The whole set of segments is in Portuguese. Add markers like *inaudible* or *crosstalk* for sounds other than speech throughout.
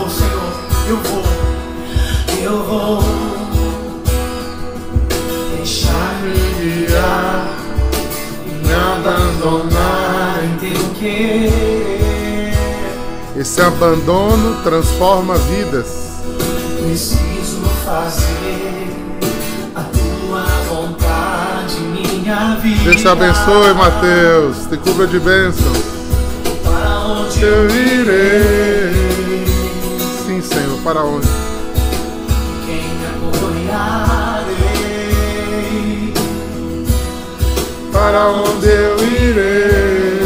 vou, Senhor, eu vou, eu vou deixar-me guiar, me abandonar em teu querer. Esse abandono transforma vidas. Preciso fazer a tua vontade, minha vida. Deus te abençoe, Mateus. Te cubra de bênçãos. Para onde Eu irei. Senhor, para onde? quem me apoiarei? Para onde eu irei?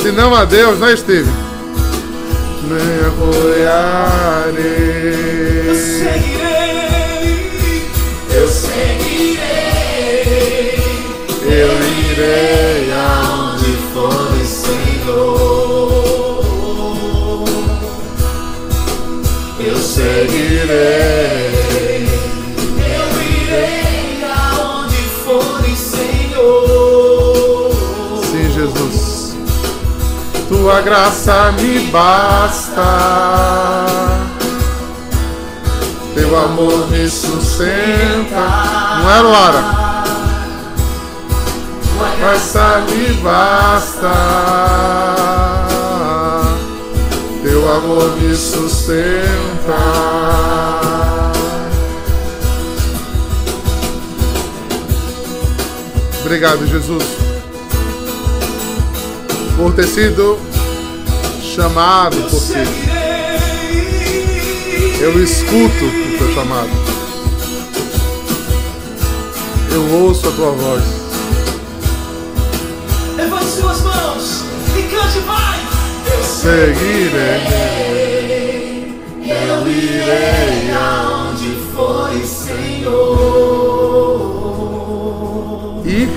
Se não a Deus, não esteve. Me Eu apoiarei. seguirei, eu seguirei. Eu irei seguirei, eu irei aonde for, Senhor. Sim, Jesus. Tua graça me basta. Teu amor me sustenta. Não é, Lara? Tua Graça me basta. Teu amor me sustenta. Obrigado, Jesus, por ter sido chamado por ti. Eu escuto o teu chamado. Eu ouço a tua voz. Levante suas mãos e cante, vai! Seguirei. eu irei aonde for, Senhor. Ir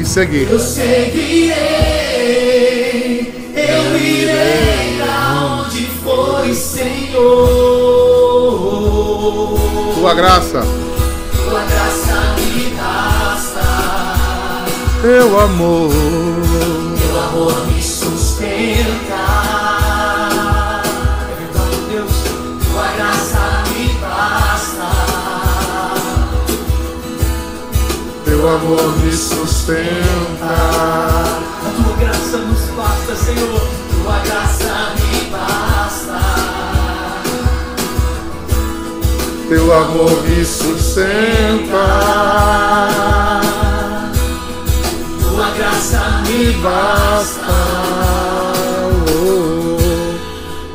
e seguir. Eu seguirei, eu irei aonde for, Senhor. Tua graça, Tua graça me basta, teu amor. teu amor me amor me sustenta. A tua graça nos basta, Senhor. Tua graça me basta. Teu amor me sustenta. Tua graça me Basta. Oh,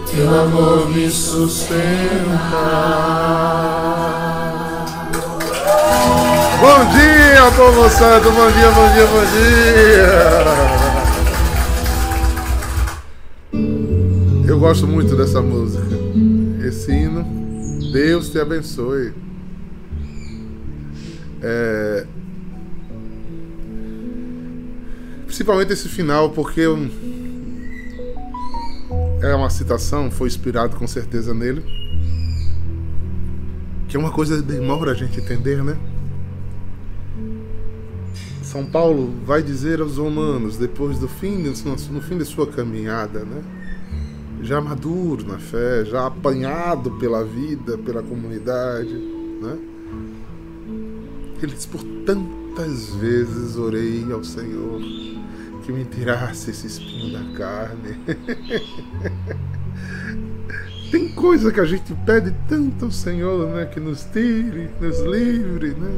Teu amor me sustenta. Bom dia, povo santo. Bom dia, bom dia, bom dia. Eu gosto muito dessa música. Esse hino. Deus te abençoe. É... Principalmente esse final, porque eu... é uma citação, foi inspirado com certeza nele. Que é uma coisa demora a gente entender, né? São Paulo vai dizer aos romanos, depois do fim, de- no fim de sua caminhada, né? já maduro na fé, já apanhado pela vida, pela comunidade, né? Ele diz: Por tantas vezes orei ao Senhor que me tirasse esse espinho da carne. *laughs* Tem coisa que a gente pede tanto ao Senhor, né? Que nos tire, nos livre, né?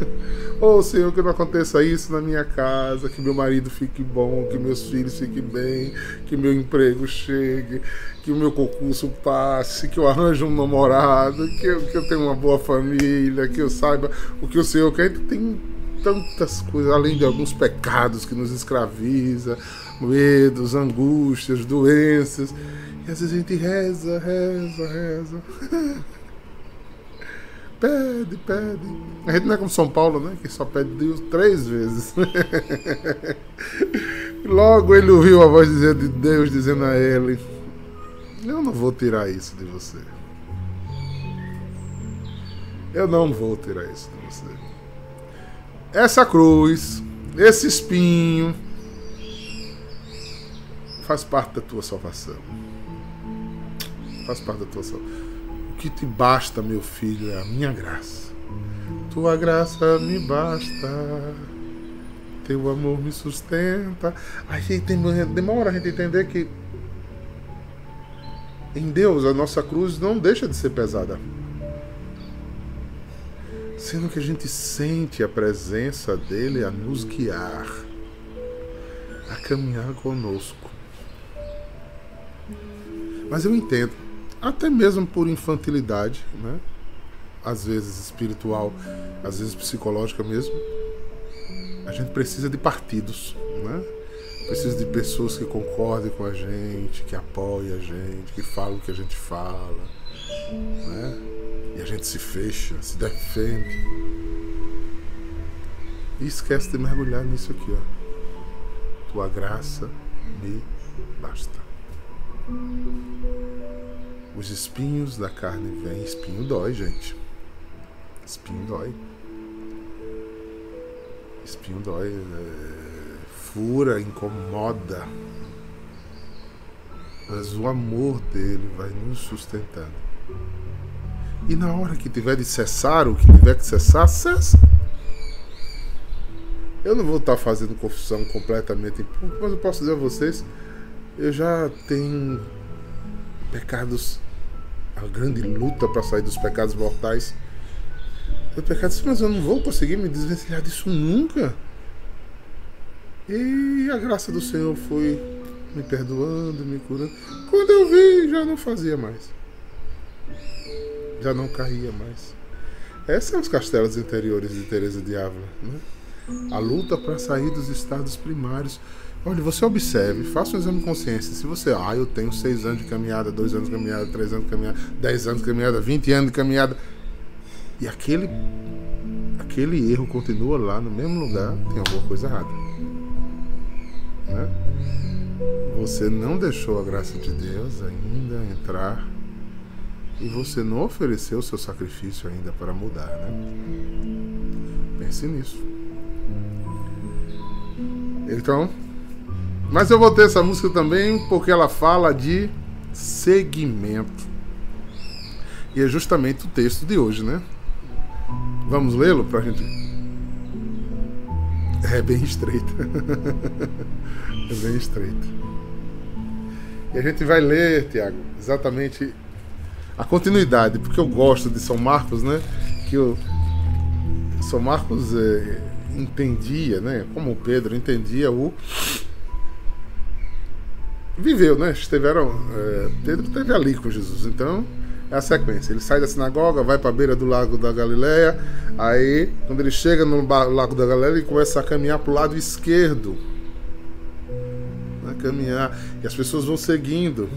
*laughs* Oh Senhor, que não aconteça isso na minha casa, que meu marido fique bom, que meus filhos fiquem bem, que meu emprego chegue, que o meu concurso passe, que eu arranje um namorado, que eu, que eu tenha uma boa família, que eu saiba o que o Senhor quer. Tem tantas coisas, além de alguns pecados que nos escraviza, medos, angústias, doenças. E às vezes a gente reza, reza, reza. *laughs* Pede, pede. A gente não é como São Paulo, né? Que só pede Deus três vezes. *laughs* Logo ele ouviu a voz de Deus dizendo a ele: Eu não vou tirar isso de você. Eu não vou tirar isso de você. Essa cruz, esse espinho, faz parte da tua salvação. Faz parte da tua saúde. O que te basta, meu filho, é a minha graça. Tua graça me basta. Teu amor me sustenta. A gente demora a gente entender que em Deus a nossa cruz não deixa de ser pesada. Sendo que a gente sente a presença dele a nos guiar, a caminhar conosco. Mas eu entendo, até mesmo por infantilidade, né? às vezes espiritual, às vezes psicológica mesmo, a gente precisa de partidos, né? Precisa de pessoas que concordem com a gente, que apoiem a gente, que falam o que a gente fala, né? E a gente se fecha, se defende. E esquece de mergulhar nisso aqui, ó. Tua graça me basta. Os espinhos da carne vêm. Espinho dói, gente. Espinho dói. Espinho dói. É... Fura, incomoda. Mas o amor dele vai nos sustentando. E na hora que tiver de cessar, o que tiver que cessar, cessa. Eu não vou estar fazendo confusão completamente, mas eu posso dizer a vocês eu já tenho pecados, a grande luta para sair dos pecados mortais. Eu pecado, mas eu não vou conseguir me desvencilhar disso nunca. E a graça do Senhor foi me perdoando, me curando. Quando eu vi, já não fazia mais. Já não caía mais. Esses são os castelos interiores de Teresa de Ávila. Né? A luta para sair dos estados primários. Olha, você observe, faça um exame de consciência. Se você, ah, eu tenho seis anos de caminhada, dois anos de caminhada, três anos de caminhada, dez anos de caminhada, vinte anos de caminhada, e aquele, aquele erro continua lá no mesmo lugar, tem alguma coisa errada. Né? Você não deixou a graça de Deus ainda entrar e você não ofereceu o seu sacrifício ainda para mudar, né? Pense nisso. Então, mas eu vou ter essa música também porque ela fala de segmento. E é justamente o texto de hoje, né? Vamos lê-lo para a gente. É bem estreito. *laughs* é bem estreito. E a gente vai ler, Tiago, exatamente a continuidade, porque eu gosto de São Marcos, né? Que o São Marcos é, entendia, né? Como o Pedro entendia o viveu, né? Estiveram, é, Pedro esteve ali com Jesus, então é a sequência. Ele sai da sinagoga, vai para a beira do lago da Galileia, aí quando ele chega no lago da Galileia, ele começa a caminhar para o lado esquerdo, né? caminhar e as pessoas vão seguindo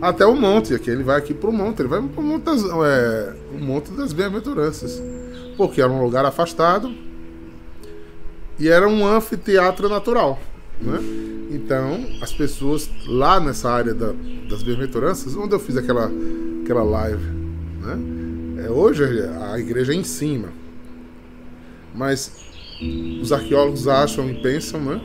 até o monte. Aqui ele vai aqui para o monte, ele vai para o monte das, é, o monte das bem-aventuranças, porque era um lugar afastado e era um anfiteatro natural, né? Então, as pessoas lá nessa área da, das bem-aventuranças, onde eu fiz aquela, aquela live, né? É, hoje a igreja é em cima. Mas os arqueólogos acham e pensam né,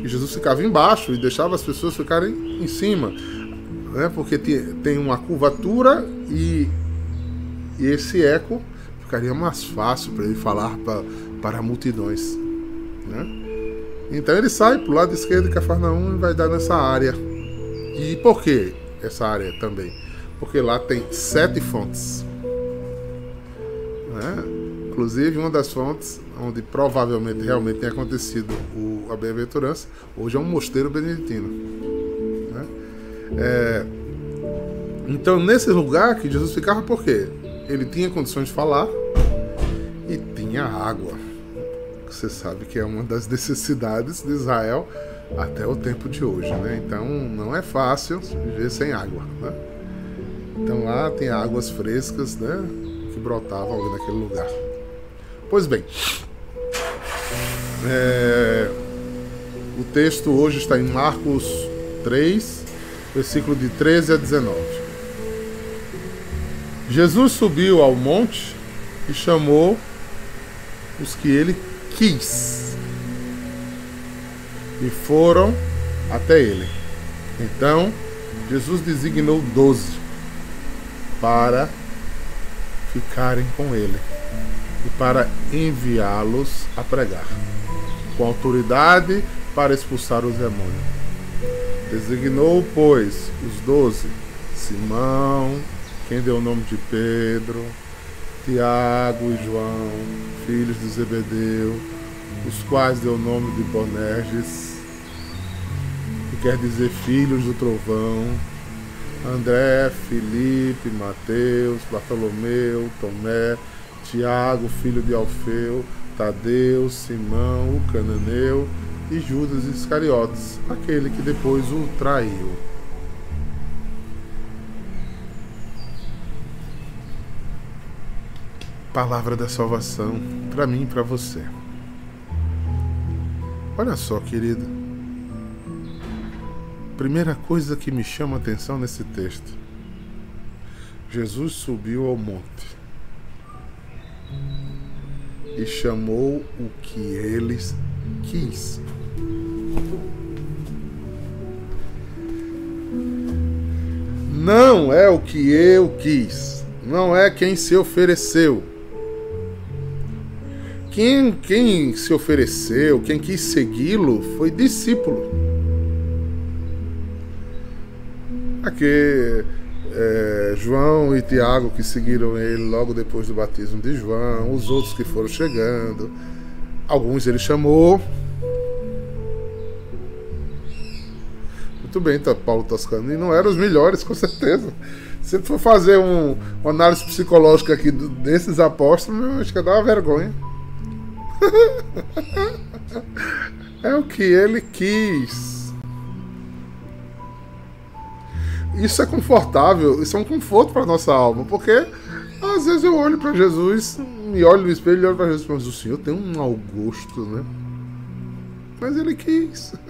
que Jesus ficava embaixo e deixava as pessoas ficarem em cima. Né, porque tem uma curvatura e, e esse eco ficaria mais fácil para ele falar pra, para multidões. Né? Então ele sai pro lado esquerdo de Cafarnaum e vai dar nessa área. E por que essa área também? Porque lá tem sete fontes. Né? Inclusive uma das fontes onde provavelmente realmente tem acontecido o, a bem-aventurança, hoje é um mosteiro beneditino. Né? É, então nesse lugar que Jesus ficava, por quê? Ele tinha condições de falar e tinha água você sabe que é uma das *laughs* necessidades de Israel até o tempo de hoje, né? Então não é fácil viver sem água, né? Então lá tem águas frescas, né? Que brotavam ali naquele lugar. Pois bem, é, o texto hoje está em Marcos 3, versículo de 13 a 19. Jesus subiu ao monte e chamou os que ele quis. E foram até ele. Então, Jesus designou doze para ficarem com ele e para enviá-los a pregar, com autoridade para expulsar os demônios. Designou, pois, os doze: Simão, quem deu o nome de Pedro, Tiago e João, filhos de Zebedeu, os quais deu o nome de Bonerges, que quer dizer filhos do trovão, André, Felipe, Mateus, Bartolomeu, Tomé, Tiago, filho de Alfeu, Tadeu, Simão, o cananeu e Judas Iscariotes, aquele que depois o traiu. Palavra da salvação para mim e para você. Olha só, querido. Primeira coisa que me chama a atenção nesse texto. Jesus subiu ao monte e chamou o que eles quis. Não é o que eu quis, não é quem se ofereceu. Quem, quem se ofereceu, quem quis segui-lo, foi discípulo. Aqui é, João e Tiago que seguiram ele logo depois do batismo de João, os outros que foram chegando, alguns ele chamou. Muito bem, tá, Paulo Toscano, e não eram os melhores, com certeza. Se for fazer um, uma análise psicológica aqui desses apóstolos, acho que dá uma vergonha. É o que ele quis. isso é confortável, isso é um conforto para nossa alma, porque às vezes eu olho para Jesus, me olho no espelho e olho para Jesus, mas o Senhor tem um mau gosto, né? Mas ele quis. *laughs*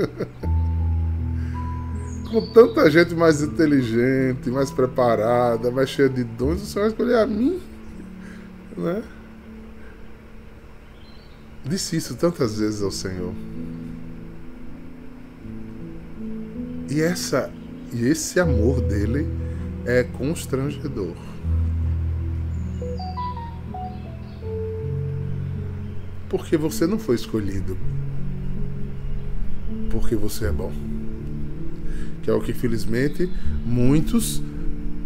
Com tanta gente mais inteligente, mais preparada, mais cheia de dons, o Senhor vai escolher a mim, né? Disse isso tantas vezes ao Senhor. E essa e esse amor dele é constrangedor. Porque você não foi escolhido. Porque você é bom. Que é o que, infelizmente, muitos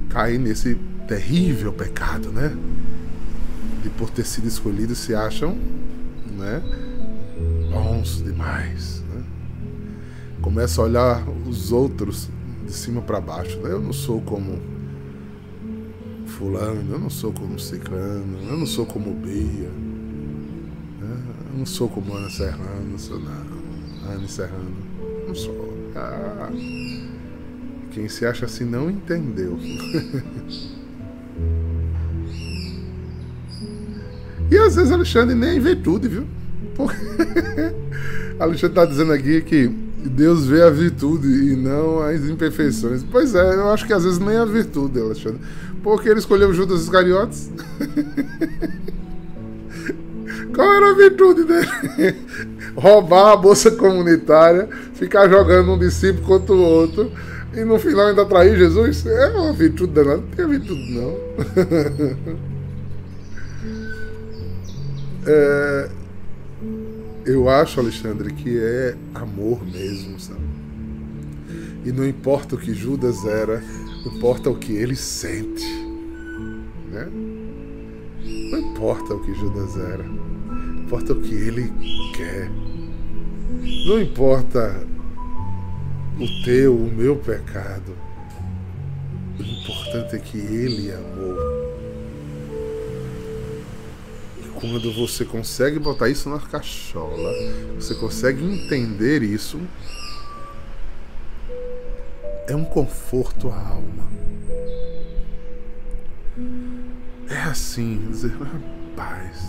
caem nesse terrível pecado, né? De por ter sido escolhidos se acham, né? Bons demais. Né? Começa a olhar os outros de cima para baixo. Né? Eu não sou como fulano, eu não sou como ciclano, eu não sou como Bia, né? eu não sou como Ana Serrano, não sou não, Ana Serrano, não sou. Ah, quem se acha assim não entendeu. *laughs* e às vezes Alexandre nem vê tudo, viu? Porque *laughs* Alexandre está dizendo aqui que Deus vê a virtude e não as imperfeições. Pois é, eu acho que às vezes nem a virtude, Alexandre. Porque ele escolheu Judas Iscariotes. *laughs* Qual era a virtude dele? *laughs* Roubar a bolsa comunitária, ficar jogando um discípulo contra o outro e no final ainda trair Jesus? É uma virtude danada. Não tem virtude, não. É, eu acho, Alexandre, que é amor mesmo, sabe? E não importa o que Judas era, importa o que ele sente, né? Não importa o que Judas era, importa o que ele quer. Não importa o teu, o meu pecado. O importante é que ele amou quando você consegue botar isso na cachola, você consegue entender isso, é um conforto à alma. É assim, dizer, rapaz,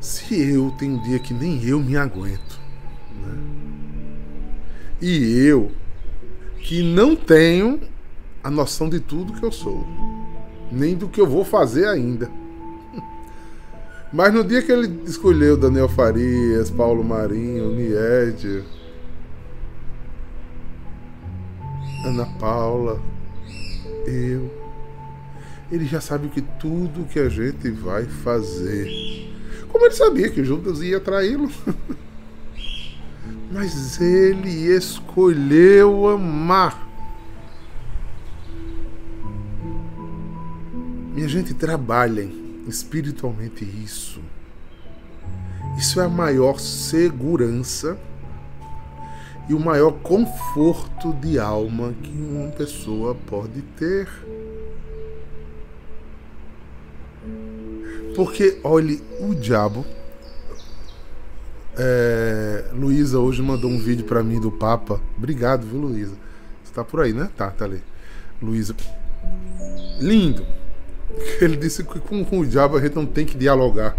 se eu tenho um dia que nem eu me aguento, né? e eu que não tenho a noção de tudo que eu sou nem do que eu vou fazer ainda. Mas no dia que ele escolheu Daniel Farias, Paulo Marinho, Nied, Ana Paula, eu. Ele já sabe que tudo que a gente vai fazer. Como ele sabia que Judas ia traí-lo. *laughs* Mas ele escolheu amar. Minha gente, trabalhem espiritualmente isso. Isso é a maior segurança e o maior conforto de alma que uma pessoa pode ter. Porque, olhe, o diabo. É, Luísa hoje mandou um vídeo para mim do Papa. Obrigado, viu, Luísa? Você tá por aí, né? Tá, tá ali. Luísa. Lindo. *laughs* Ele disse que com, o diabo a gente não tem que dialogar.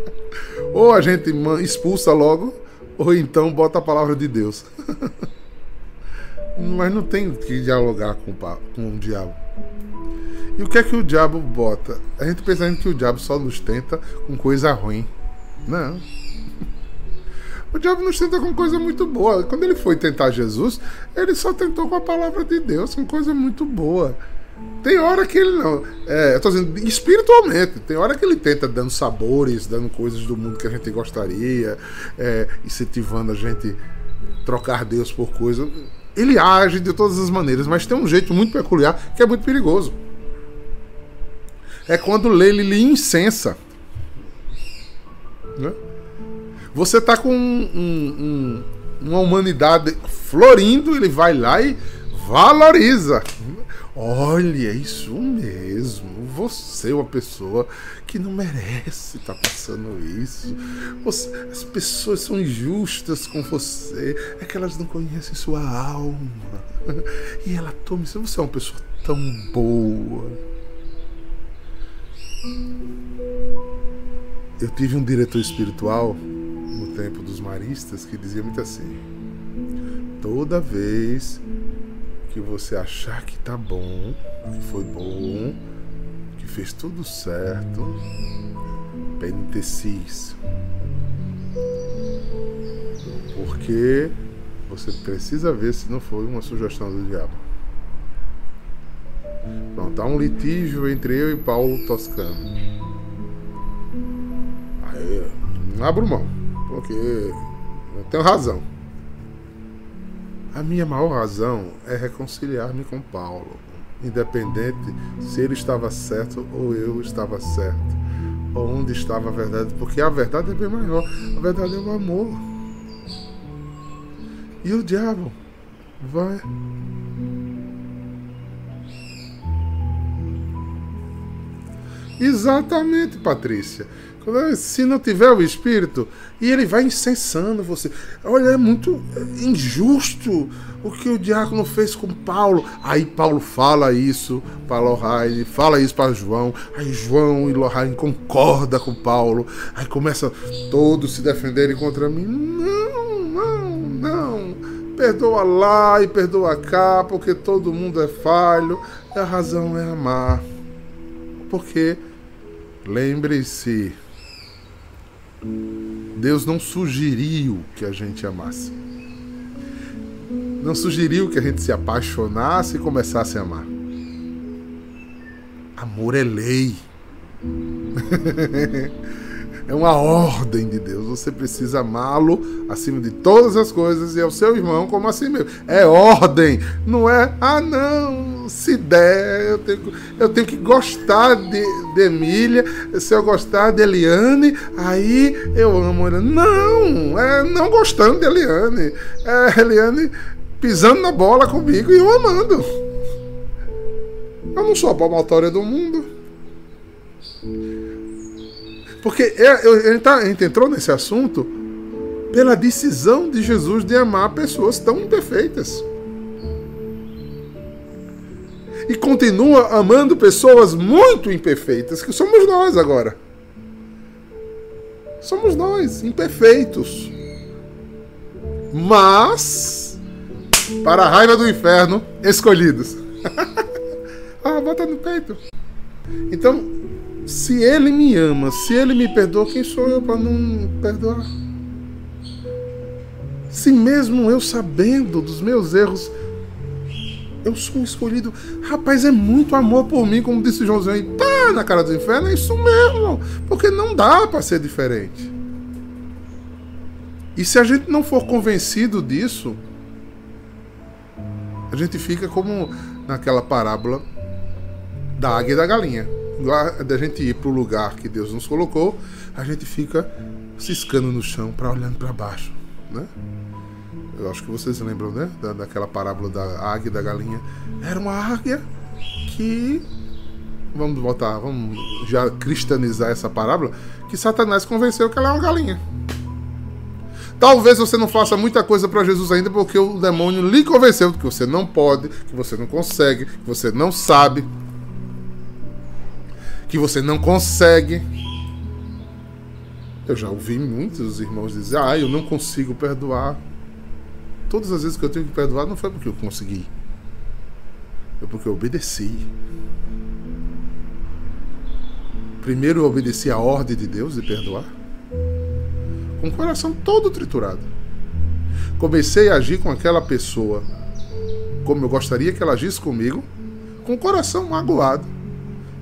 *laughs* ou a gente expulsa logo, ou então bota a palavra de Deus. *laughs* Mas não tem que dialogar com, com o diabo. E o que é que o diabo bota? A gente pensando que o diabo só nos tenta com coisa ruim. Não. O diabo nos tenta com coisa muito boa. Quando ele foi tentar Jesus, ele só tentou com a palavra de Deus, com coisa muito boa. Tem hora que ele não. É, eu tô dizendo, espiritualmente, tem hora que ele tenta dando sabores, dando coisas do mundo que a gente gostaria, é, incentivando a gente trocar Deus por coisa. Ele age de todas as maneiras, mas tem um jeito muito peculiar que é muito perigoso. É quando ele lhe incensa. Né? Você tá com um, um, uma humanidade florindo, ele vai lá e valoriza. Olha, é isso mesmo. Você é uma pessoa que não merece estar tá passando isso. Você, as pessoas são injustas com você. É que elas não conhecem sua alma. E ela toma isso. Você é uma pessoa tão boa. Eu tive um diretor espiritual no tempo dos maristas que dizia muito assim: toda vez que você achar que tá bom, que foi bom, que fez tudo certo, penitecies. Porque você precisa ver se não foi uma sugestão do diabo. Pronto, há um litígio entre eu e Paulo Toscano. Aí, não abro mão, porque eu tenho razão. A minha maior razão é reconciliar-me com Paulo, independente se ele estava certo ou eu estava certo, ou onde estava a verdade, porque a verdade é bem maior, a verdade é o amor. E o diabo vai. Exatamente, Patrícia. Se não tiver o Espírito, e ele vai incensando você. Olha, é muito injusto o que o diácono fez com Paulo. Aí Paulo fala isso para Lohane, fala isso para João. Aí João e Lohane concordam com Paulo. Aí começa todos se defenderem contra mim. Não, não, não. Perdoa lá e perdoa cá, porque todo mundo é falho. E a razão é amar. Porque lembre-se Deus não sugeriu que a gente amasse. Não sugeriu que a gente se apaixonasse e começasse a amar. Amor é lei. *laughs* é uma ordem de Deus. Você precisa amá-lo acima de todas as coisas e ao seu irmão como assim mesmo. É ordem, não é? Ah, não, se der, eu tenho, eu tenho que gostar de, de Emília. Se eu gostar de Eliane, aí eu amo. Não, é não gostando de Eliane. É Eliane pisando na bola comigo e eu amando. Eu não sou a palmatória do mundo. Porque é, a gente, tá, a gente entrou nesse assunto pela decisão de Jesus de amar pessoas tão imperfeitas. E continua amando pessoas muito imperfeitas, que somos nós agora. Somos nós, imperfeitos. Mas, para a raiva do inferno, escolhidos. *laughs* ah, bota no peito. Então, se ele me ama, se ele me perdoa, quem sou eu para não perdoar? Se mesmo eu sabendo dos meus erros, eu sou um escolhido. Rapaz, é muito amor por mim, como disse Joãozinho aí. Tá na cara do inferno, é isso mesmo. Porque não dá para ser diferente. E se a gente não for convencido disso, a gente fica como naquela parábola da águia e da galinha. Da gente ir para o lugar que Deus nos colocou, a gente fica ciscando no chão, para olhando para baixo, né? Eu acho que vocês lembram, né? Da, daquela parábola da águia e da galinha. Era uma águia que. Vamos voltar, vamos já cristianizar essa parábola. Que Satanás convenceu que ela é uma galinha. Talvez você não faça muita coisa para Jesus ainda porque o demônio lhe convenceu que você não pode, que você não consegue, que você não sabe, que você não consegue. Eu já ouvi muitos irmãos dizer: Ah, eu não consigo perdoar. Todas as vezes que eu tenho que perdoar não foi porque eu consegui, foi porque eu obedeci. Primeiro eu obedeci a ordem de Deus de perdoar, com o coração todo triturado. Comecei a agir com aquela pessoa como eu gostaria que ela agisse comigo, com o coração magoado.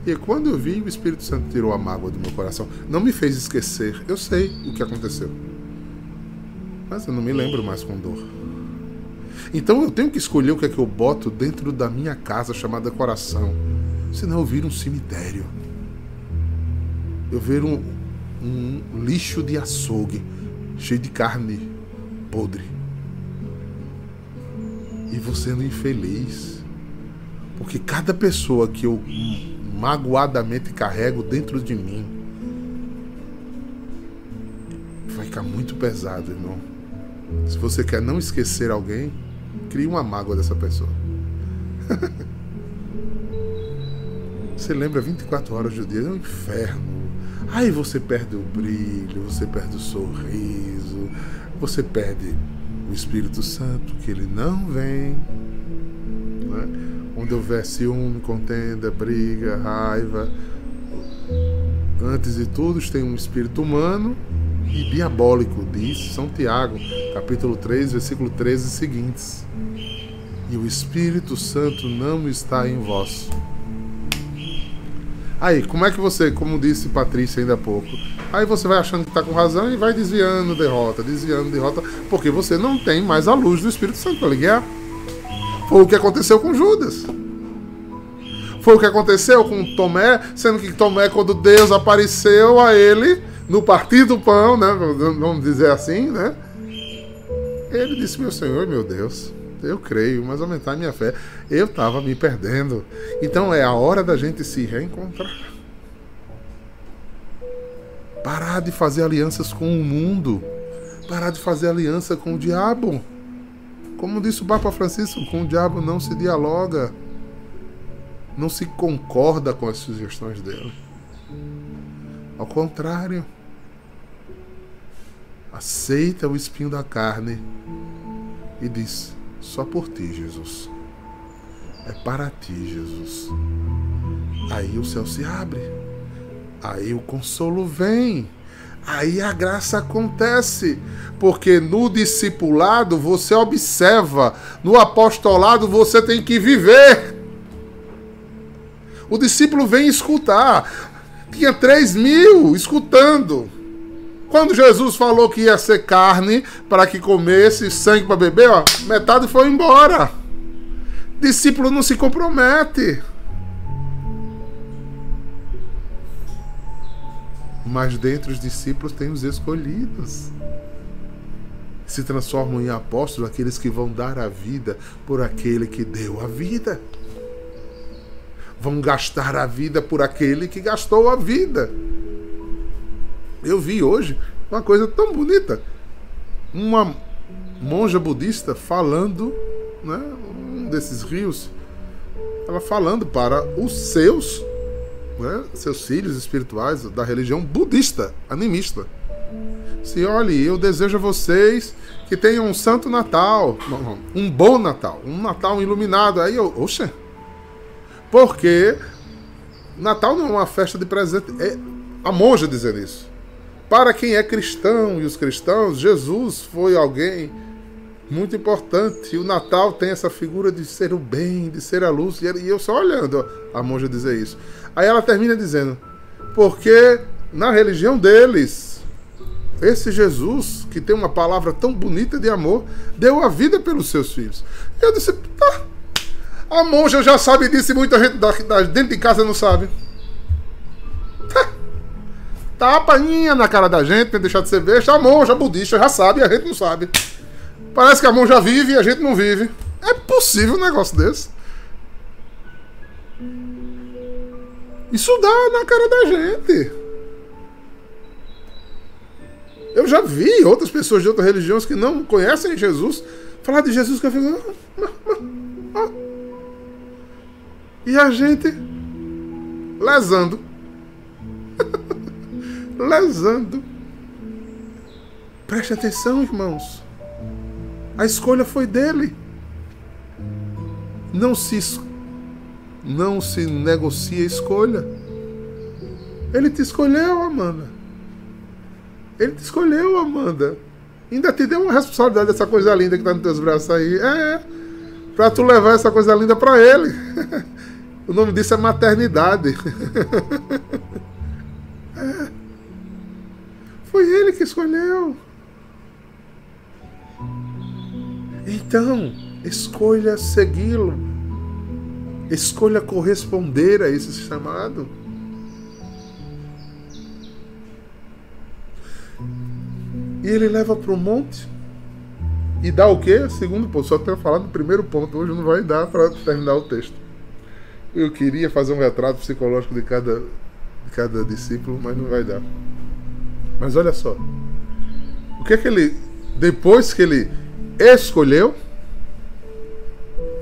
E quando eu vi, o Espírito Santo tirou a mágoa do meu coração. Não me fez esquecer. Eu sei o que aconteceu. Mas eu não me lembro mais com dor. Então eu tenho que escolher o que é que eu boto dentro da minha casa chamada coração. Senão eu viro um cemitério. Eu viro um, um lixo de açougue, cheio de carne podre. E vou sendo infeliz. Porque cada pessoa que eu magoadamente carrego dentro de mim vai ficar muito pesado, irmão. Se você quer não esquecer alguém, Cria uma mágoa dessa pessoa. *laughs* você lembra 24 horas do dia, é um inferno. Aí você perde o brilho, você perde o sorriso, você perde o Espírito Santo, que ele não vem. Né? Onde houver ciúme, contenda, briga, raiva. Antes de tudo, tem um espírito humano e diabólico, diz São Tiago, capítulo 3, versículo 13 e seguintes. E o Espírito Santo não está em vós. Aí, como é que você, como disse Patrícia ainda há pouco, aí você vai achando que está com razão e vai desviando derrota, desviando derrota, porque você não tem mais a luz do Espírito Santo para ligar. Foi o que aconteceu com Judas. Foi o que aconteceu com Tomé, sendo que Tomé, quando Deus apareceu a ele, no partir do pão, né? Vamos dizer assim, né? Ele disse: Meu Senhor, meu Deus, eu creio, mas aumentar minha fé. Eu estava me perdendo. Então é a hora da gente se reencontrar. Parar de fazer alianças com o mundo. Parar de fazer aliança com o diabo. Como disse o Papa Francisco, com o diabo não se dialoga. Não se concorda com as sugestões dele. Ao contrário aceita o espinho da carne e diz: Só por ti, Jesus. É para ti, Jesus. Aí o céu se abre. Aí o consolo vem. Aí a graça acontece, porque no discipulado você observa, no apostolado você tem que viver. O discípulo vem escutar. Tinha três mil escutando. Quando Jesus falou que ia ser carne para que comesse, sangue para beber, ó, metade foi embora. Discípulo não se compromete. Mas dentre os discípulos tem os escolhidos. Se transformam em apóstolos aqueles que vão dar a vida por aquele que deu a vida. Vão gastar a vida por aquele que gastou a vida. Eu vi hoje uma coisa tão bonita. Uma monja budista falando, né, um desses rios, ela falando para os seus, né, seus filhos espirituais da religião budista, animista. Se olhe, eu desejo a vocês que tenham um santo Natal, um bom Natal, um Natal iluminado. Aí eu, oxe, porque Natal não é uma festa de presente. É a monja dizendo isso. Para quem é cristão e os cristãos, Jesus foi alguém Muito importante. E o Natal tem essa figura de ser o bem, de ser a luz. E eu só olhando a monja dizer isso. Aí ela termina dizendo: Porque na religião deles, esse Jesus, que tem uma palavra tão bonita de amor, deu a vida pelos seus filhos. Eu disse: Tá. A monja já sabe disso e muita gente dentro de casa não sabe. Tapainha na cara da gente, tem deixar de ser besta. A monja budista já sabe e a gente não sabe. Parece que a já vive e a gente não vive. É possível um negócio desse? Isso dá na cara da gente. Eu já vi outras pessoas de outras religiões que não conhecem Jesus falar de Jesus que eu fico. Ah, ah, ah, e a gente lesando. Lesando. Preste atenção, irmãos. A escolha foi dele. Não se não se negocia a escolha. Ele te escolheu, Amanda. Ele te escolheu, Amanda. Ainda te deu uma responsabilidade dessa coisa linda que tá nos teus braços aí. É, pra tu levar essa coisa linda para ele. *laughs* o nome disso é maternidade. *laughs* é. Foi ele que escolheu. Então, escolha segui-lo. Escolha corresponder a esse chamado. E ele leva para o monte e dá o quê? Segundo ponto. Só tenho falado do primeiro ponto. Hoje não vai dar para terminar o texto. Eu queria fazer um retrato psicológico de cada, de cada discípulo, mas não vai dar. Mas olha só. O que é que ele. Depois que ele escolheu,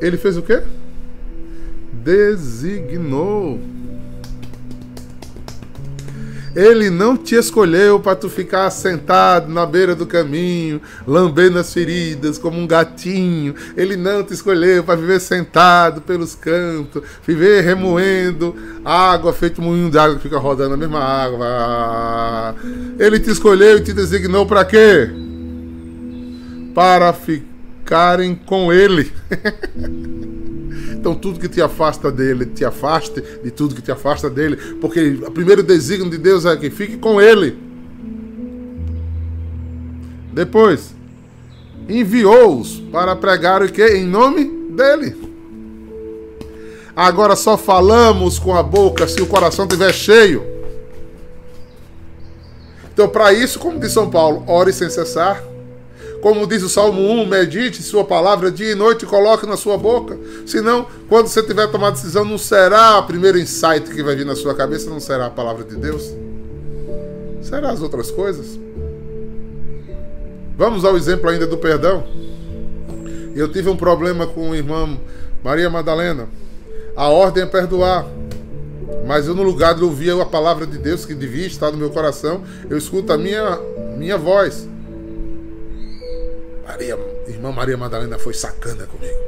ele fez o quê? Designou. Ele não te escolheu para tu ficar sentado na beira do caminho, lambendo as feridas como um gatinho. Ele não te escolheu para viver sentado pelos cantos, viver remoendo água, feito moinho de água que fica rodando a mesma água. Ele te escolheu e te designou para quê? para ficarem com Ele. *laughs* Então tudo que te afasta dele, te afaste de tudo que te afasta dele, porque o primeiro desígnio de Deus é que fique com ele. Depois, enviou-os para pregar o que? Em nome dele. Agora só falamos com a boca se o coração estiver cheio. Então, para isso, como diz São Paulo, ore sem cessar. Como diz o Salmo 1, medite sua palavra dia e noite e coloque na sua boca. Senão, quando você tiver tomado decisão, não será o primeiro insight que vai vir na sua cabeça, não será a palavra de Deus. Será as outras coisas. Vamos ao exemplo ainda do perdão. Eu tive um problema com o irmão Maria Madalena. A ordem é perdoar. Mas eu, no lugar de ouvir a palavra de Deus que devia estar no meu coração, eu escuto a minha, minha voz. Maria, irmã Maria Madalena foi sacana comigo.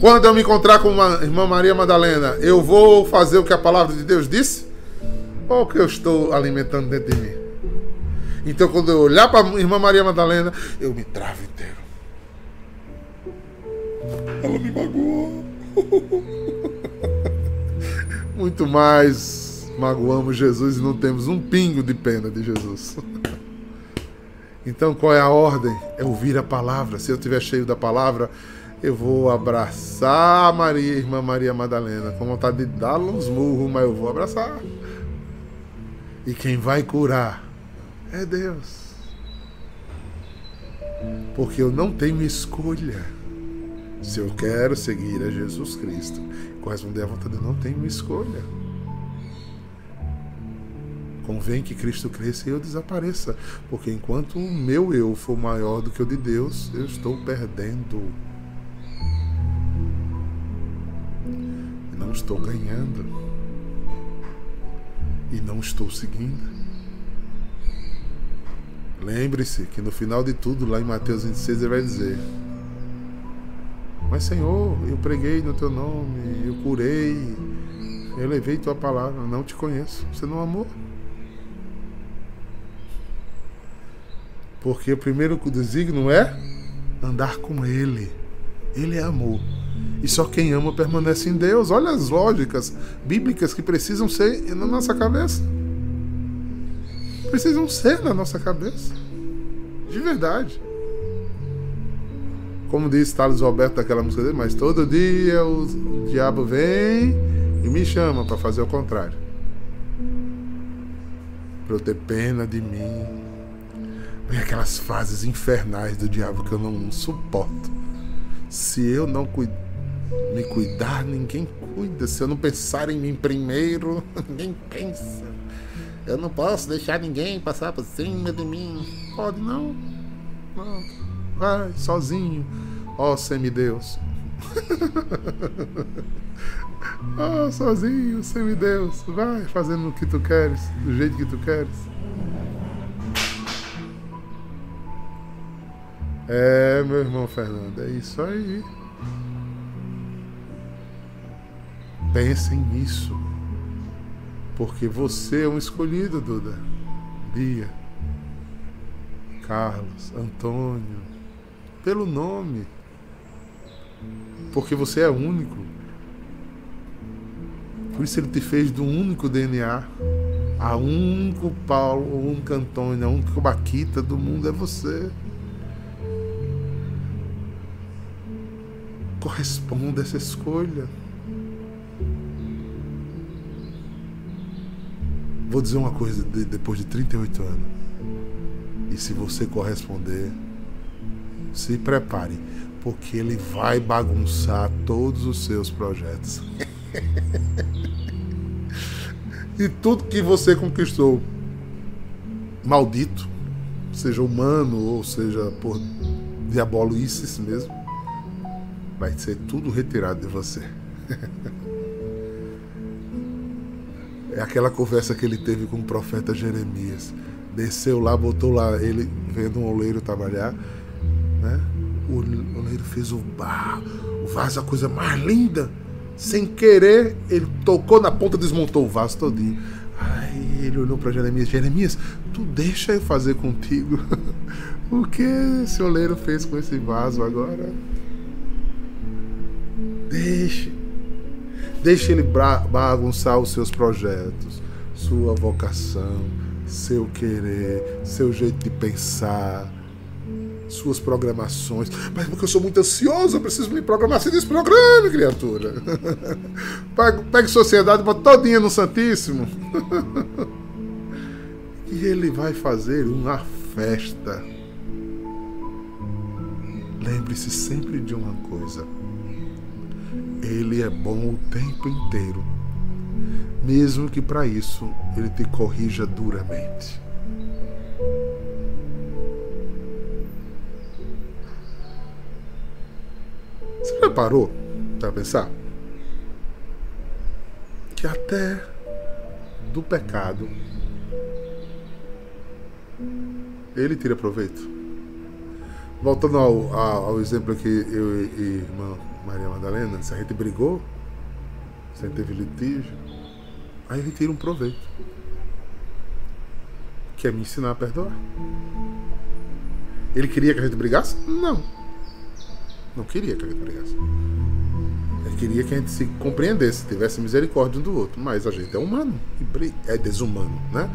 Quando eu me encontrar com uma irmã Maria Madalena, eu vou fazer o que a palavra de Deus disse? Ou o que eu estou alimentando dentro de mim? Então, quando eu olhar para a irmã Maria Madalena, eu me travo inteiro. Ela me magoou. *laughs* Muito mais magoamos Jesus e não temos um pingo de pena de Jesus. Então, qual é a ordem? É ouvir a palavra. Se eu estiver cheio da palavra, eu vou abraçar a Maria, irmã Maria Madalena, com vontade de dar uns murros, mas eu vou abraçar. E quem vai curar é Deus. Porque eu não tenho escolha. Se eu quero seguir a Jesus Cristo, corresponder à vontade, eu não tenho escolha. Convém que Cristo cresça e eu desapareça, porque enquanto o meu eu for maior do que o de Deus, eu estou perdendo. E não estou ganhando. E não estou seguindo. Lembre-se que no final de tudo, lá em Mateus 26, ele vai dizer: Mas Senhor, eu preguei no teu nome, eu curei, eu levei tua palavra, não te conheço. Você não amou? Porque o primeiro desígnio é andar com Ele. Ele é amor. E só quem ama permanece em Deus. Olha as lógicas bíblicas que precisam ser na nossa cabeça. Precisam ser na nossa cabeça. De verdade. Como diz Thales Roberto daquela música dele, mas todo dia o diabo vem e me chama para fazer o contrário. Para eu ter pena de mim. Vem aquelas fases infernais do diabo que eu não suporto. Se eu não me cuidar, ninguém cuida. Se eu não pensar em mim primeiro, *laughs* ninguém pensa. Eu não posso deixar ninguém passar por cima de mim. Pode não. Não. Vai, sozinho. Ó oh, semideus. *laughs* Oh, sozinho, semideus. Vai fazendo o que tu queres, do jeito que tu queres. É, meu irmão Fernando, é isso aí. Pensem nisso. Porque você é um escolhido, Duda. Bia. Carlos, Antônio. Pelo nome. Porque você é único. Por isso ele te fez do único DNA. A único Paulo, a única Antônio, a única Baquita do mundo é você. Corresponda essa escolha. Vou dizer uma coisa de, depois de 38 anos. E se você corresponder, se prepare, porque ele vai bagunçar todos os seus projetos. *laughs* e tudo que você conquistou, maldito, seja humano ou seja por diabolices mesmo, vai ser tudo retirado de você. É aquela conversa que ele teve com o profeta Jeremias. Desceu lá, botou lá, ele vendo um oleiro trabalhar, né? O oleiro fez o bar, o vaso, a coisa mais linda. Sem querer, ele tocou na ponta, desmontou o vaso todinho. Aí ele olhou para Jeremias: Jeremias, tu deixa eu fazer contigo. *laughs* o que esse oleiro fez com esse vaso agora? Deixe. Deixe ele bagunçar os seus projetos, sua vocação, seu querer, seu jeito de pensar, suas programações. Mas porque eu sou muito ansioso, eu preciso me programar. Se desprograme, criatura. *laughs* Pegue, sociedade, bota todinha no Santíssimo. *laughs* e ele vai fazer uma festa. Lembre-se sempre de uma coisa ele é bom o tempo inteiro, mesmo que para isso ele te corrija duramente. Você já parou para pensar que até do pecado ele tira proveito? Voltando ao, ao, ao exemplo que eu e irmã Maria Madalena, se a gente brigou, se a gente teve litígio, aí ele tira um proveito. Que é me ensinar a perdoar. Ele queria que a gente brigasse? Não. Não queria que a gente brigasse. Ele queria que a gente se compreendesse, tivesse misericórdia um do outro. Mas a gente é humano. É desumano, né?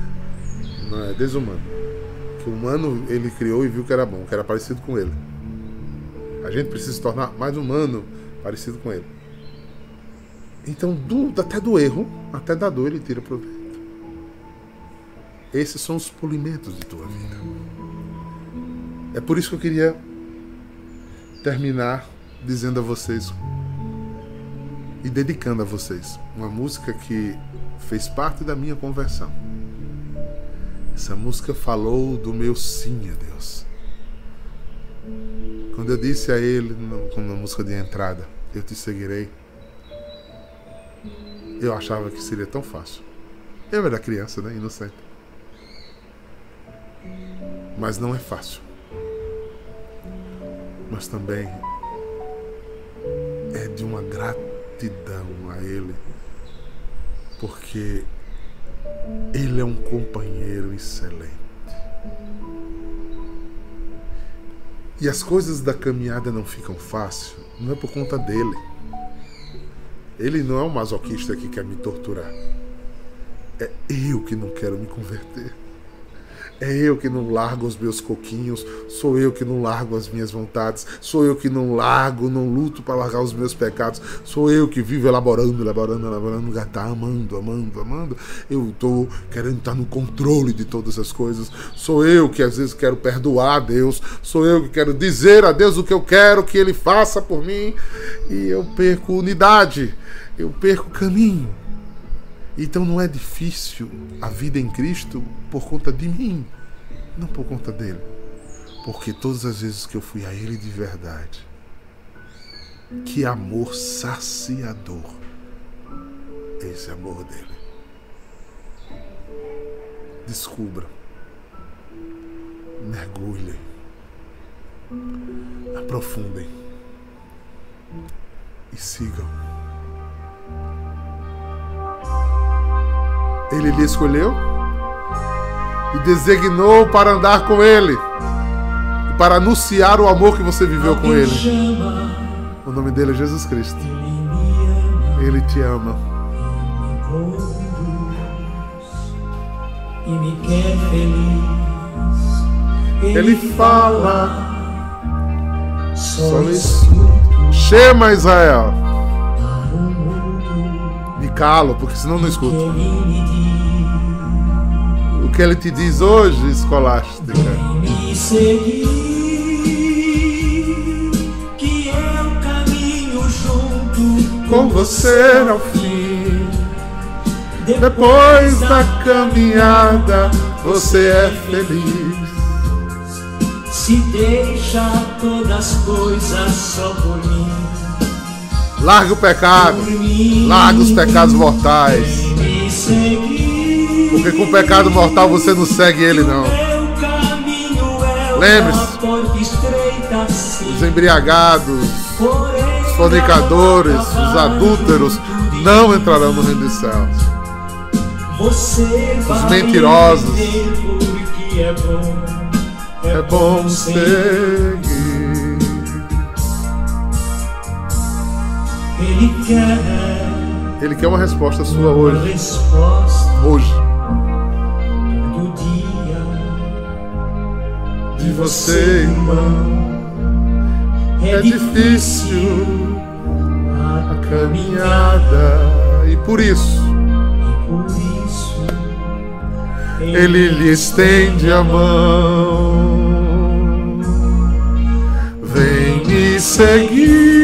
Não é desumano. Que o humano ele criou e viu que era bom, que era parecido com ele. A gente precisa se tornar mais humano, parecido com ele. Então, do, até do erro, até da dor, ele tira proveito. Esses são os polimentos de tua vida. É por isso que eu queria terminar dizendo a vocês e dedicando a vocês uma música que fez parte da minha conversão. Essa música falou do meu sim a Deus. Quando eu disse a ele, na música de entrada, eu te seguirei, eu achava que seria tão fácil. Eu era criança, né? Inocente. Mas não é fácil. Mas também é de uma gratidão a Ele, porque Ele é um companheiro excelente. E as coisas da caminhada não ficam fácil, não é por conta dele. Ele não é um masoquista que quer me torturar. É eu que não quero me converter. É eu que não largo os meus coquinhos, sou eu que não largo as minhas vontades, sou eu que não largo, não luto para largar os meus pecados, sou eu que vivo elaborando, elaborando, elaborando, tá amando, amando, amando. Eu tô querendo estar no controle de todas as coisas. Sou eu que às vezes quero perdoar a Deus, sou eu que quero dizer a Deus o que eu quero que ele faça por mim e eu perco unidade, eu perco caminho. Então não é difícil a vida em Cristo por conta de mim, não por conta dele. Porque todas as vezes que eu fui a Ele de verdade, que amor saciador esse amor dele. Descubra, mergulhem, aprofundem e sigam. Ele lhe escolheu e designou para andar com ele para anunciar o amor que você viveu com ele. O nome dele é Jesus Cristo. Ele te ama. E me quer feliz. Ele fala. Só escuto Chama Israel. Calo, porque senão não escuto. O que ele te diz hoje, escolástica? me seguir, que eu caminho junto Com você ao fim. Depois da caminhada, você é feliz. se deixa todas as coisas só por mim. Larga o pecado. Larga os pecados mortais. Porque com o pecado mortal você não segue ele, não. Lembre-se. Os embriagados, os fornicadores, os adúlteros não entrarão no reino dos céus. Vai mentirosos. é bom. É Ele quer Ele quer uma resposta sua uma hoje. resposta Hoje. do dia. De você, irmão. É difícil a caminhada. E por isso, E por isso Ele lhe estende a mão. Vem me seguir,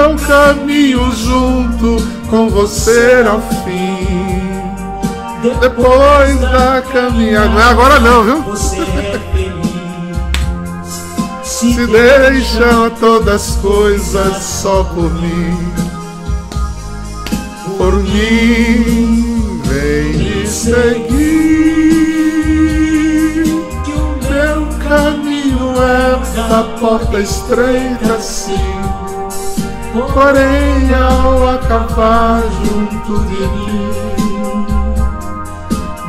que eu caminho junto com você ao fim. Depois da caminhada. Não é agora não, viu? Você é feliz. Se deixam todas as coisas só por mim. Por mim, vem me seguir. que o Meu caminho é da porta estreita, sim. Porém, ao acabar junto de mim,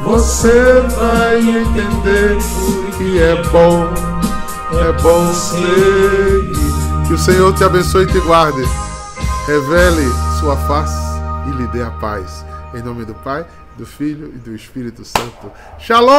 você vai entender que é bom, é bom seguir. Que o Senhor te abençoe e te guarde. Revele sua face e lhe dê a paz. Em nome do Pai, do Filho e do Espírito Santo. Shalom!